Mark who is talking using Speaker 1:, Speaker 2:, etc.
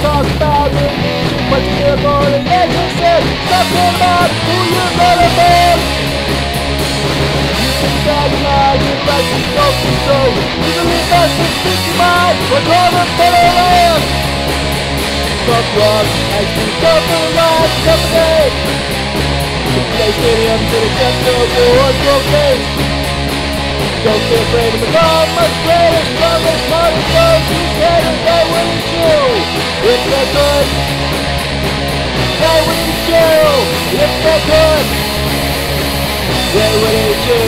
Speaker 1: Talk about it, but you're gonna yourself about who you're gonna be You can tell like you don't control You can leave us with 50 miles, we're gonna put it on To play stadium to the okay don't be afraid of the God much greater, stronger, smarter, If they could, they wouldn't. If they could, they wouldn't.